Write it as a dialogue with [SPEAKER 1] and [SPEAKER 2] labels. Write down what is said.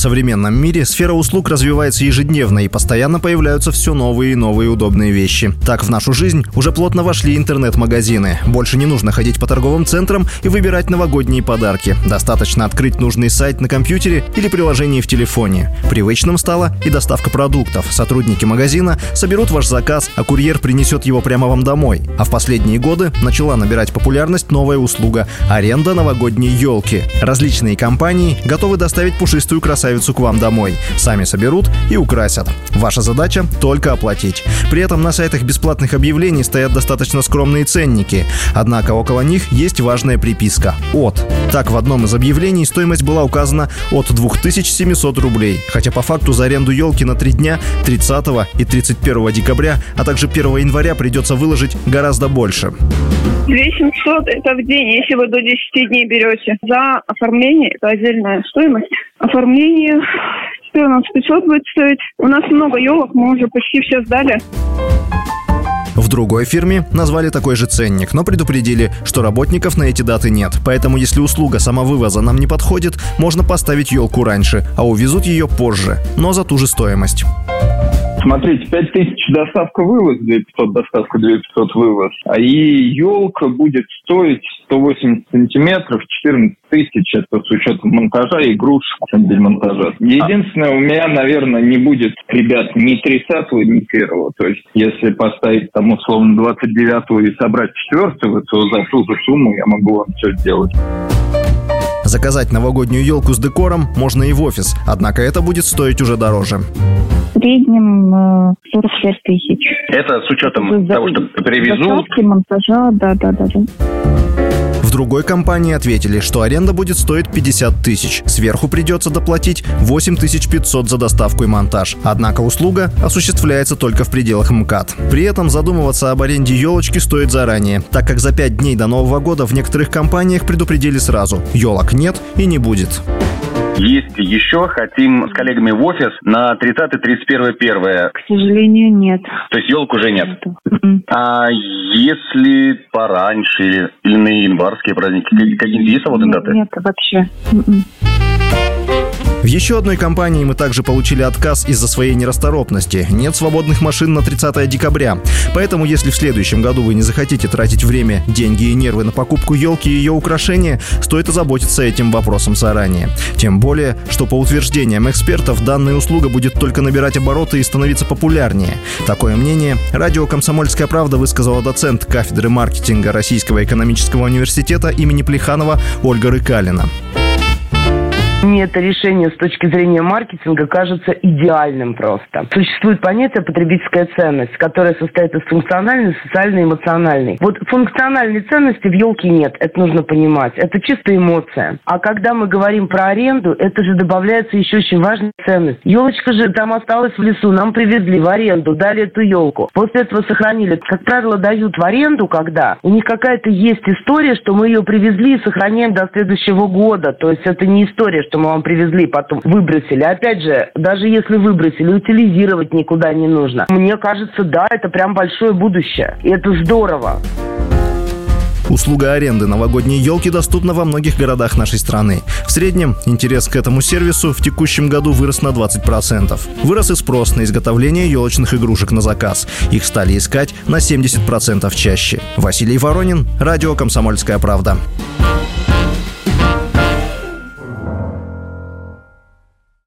[SPEAKER 1] Современном мире сфера услуг развивается ежедневно и постоянно появляются все новые и новые удобные вещи. Так в нашу жизнь уже плотно вошли интернет-магазины. Больше не нужно ходить по торговым центрам и выбирать новогодние подарки. Достаточно открыть нужный сайт на компьютере или приложении в телефоне. Привычным стала и доставка продуктов. Сотрудники магазина соберут ваш заказ, а курьер принесет его прямо вам домой. А в последние годы начала набирать популярность новая услуга – аренда новогодней елки. Различные компании готовы доставить пушистую красавицу красавицу к вам домой. Сами соберут и украсят. Ваша задача – только оплатить. При этом на сайтах бесплатных объявлений стоят достаточно скромные ценники. Однако около них есть важная приписка – «от». Так, в одном из объявлений стоимость была указана от 2700 рублей. Хотя по факту за аренду елки на три дня 30 и 31 декабря, а также 1 января придется выложить гораздо больше.
[SPEAKER 2] 2700 это в день, если вы до 10 дней берете. За оформление это отдельная стоимость. Оформление 14 500 будет стоить. У нас много елок, мы уже почти все сдали.
[SPEAKER 1] В другой фирме назвали такой же ценник, но предупредили, что работников на эти даты нет. Поэтому если услуга самовывоза нам не подходит, можно поставить елку раньше, а увезут ее позже, но за ту же стоимость.
[SPEAKER 3] Смотрите, 5 тысяч доставка вывоз, 2500 доставка, 2500 вывоз. А и елка будет стоить 180 сантиметров, 14 тысяч, это с учетом монтажа и груз монтажа. Единственное, у меня, наверное, не будет, ребят, ни 30 ни 1 То есть, если поставить там условно 29 и собрать 4 то за ту же сумму я могу вам все сделать.
[SPEAKER 1] Заказать новогоднюю елку с декором можно и в офис, однако это будет стоить уже дороже.
[SPEAKER 4] В среднем 45 э, тысяч.
[SPEAKER 5] Это с учетом того, что привезут?
[SPEAKER 4] Доставки, монтажа, да, да, да. да.
[SPEAKER 1] В другой компании ответили, что аренда будет стоить 50 тысяч. Сверху придется доплатить 8500 за доставку и монтаж. Однако услуга осуществляется только в пределах МКАД. При этом задумываться об аренде елочки стоит заранее, так как за 5 дней до Нового года в некоторых компаниях предупредили сразу – елок нет и не будет.
[SPEAKER 5] Есть еще, хотим с коллегами в офис на 30-31
[SPEAKER 4] К сожалению, нет.
[SPEAKER 5] То есть елок уже нет? М-м. А если пораньше или на январские праздники, какие-нибудь есть свободные даты?
[SPEAKER 4] Нет, вообще. М-м.
[SPEAKER 1] В еще одной компании мы также получили отказ из-за своей нерасторопности. Нет свободных машин на 30 декабря. Поэтому, если в следующем году вы не захотите тратить время, деньги и нервы на покупку елки и ее украшения, стоит озаботиться этим вопросом заранее. Тем более, что по утверждениям экспертов, данная услуга будет только набирать обороты и становиться популярнее. Такое мнение радио «Комсомольская правда» высказала доцент кафедры маркетинга Российского экономического университета имени Плеханова Ольга Рыкалина.
[SPEAKER 6] Мне это решение с точки зрения маркетинга кажется идеальным просто. Существует понятие потребительская ценность, которая состоит из функциональной, социальной эмоциональной. Вот функциональной ценности в елке нет, это нужно понимать. Это чисто эмоция. А когда мы говорим про аренду, это же добавляется еще очень важная ценность. Елочка же там осталась в лесу, нам привезли в аренду, дали эту елку. После этого сохранили. Как правило, дают в аренду, когда у них какая-то есть история, что мы ее привезли и сохраняем до следующего года. То есть это не история, что мы вам привезли, потом выбросили. Опять же, даже если выбросили, утилизировать никуда не нужно. Мне кажется, да, это прям большое будущее. И это здорово.
[SPEAKER 1] Услуга аренды новогодней елки доступна во многих городах нашей страны. В среднем интерес к этому сервису в текущем году вырос на 20%. Вырос и спрос на изготовление елочных игрушек на заказ. Их стали искать на 70% чаще. Василий Воронин, Радио «Комсомольская правда».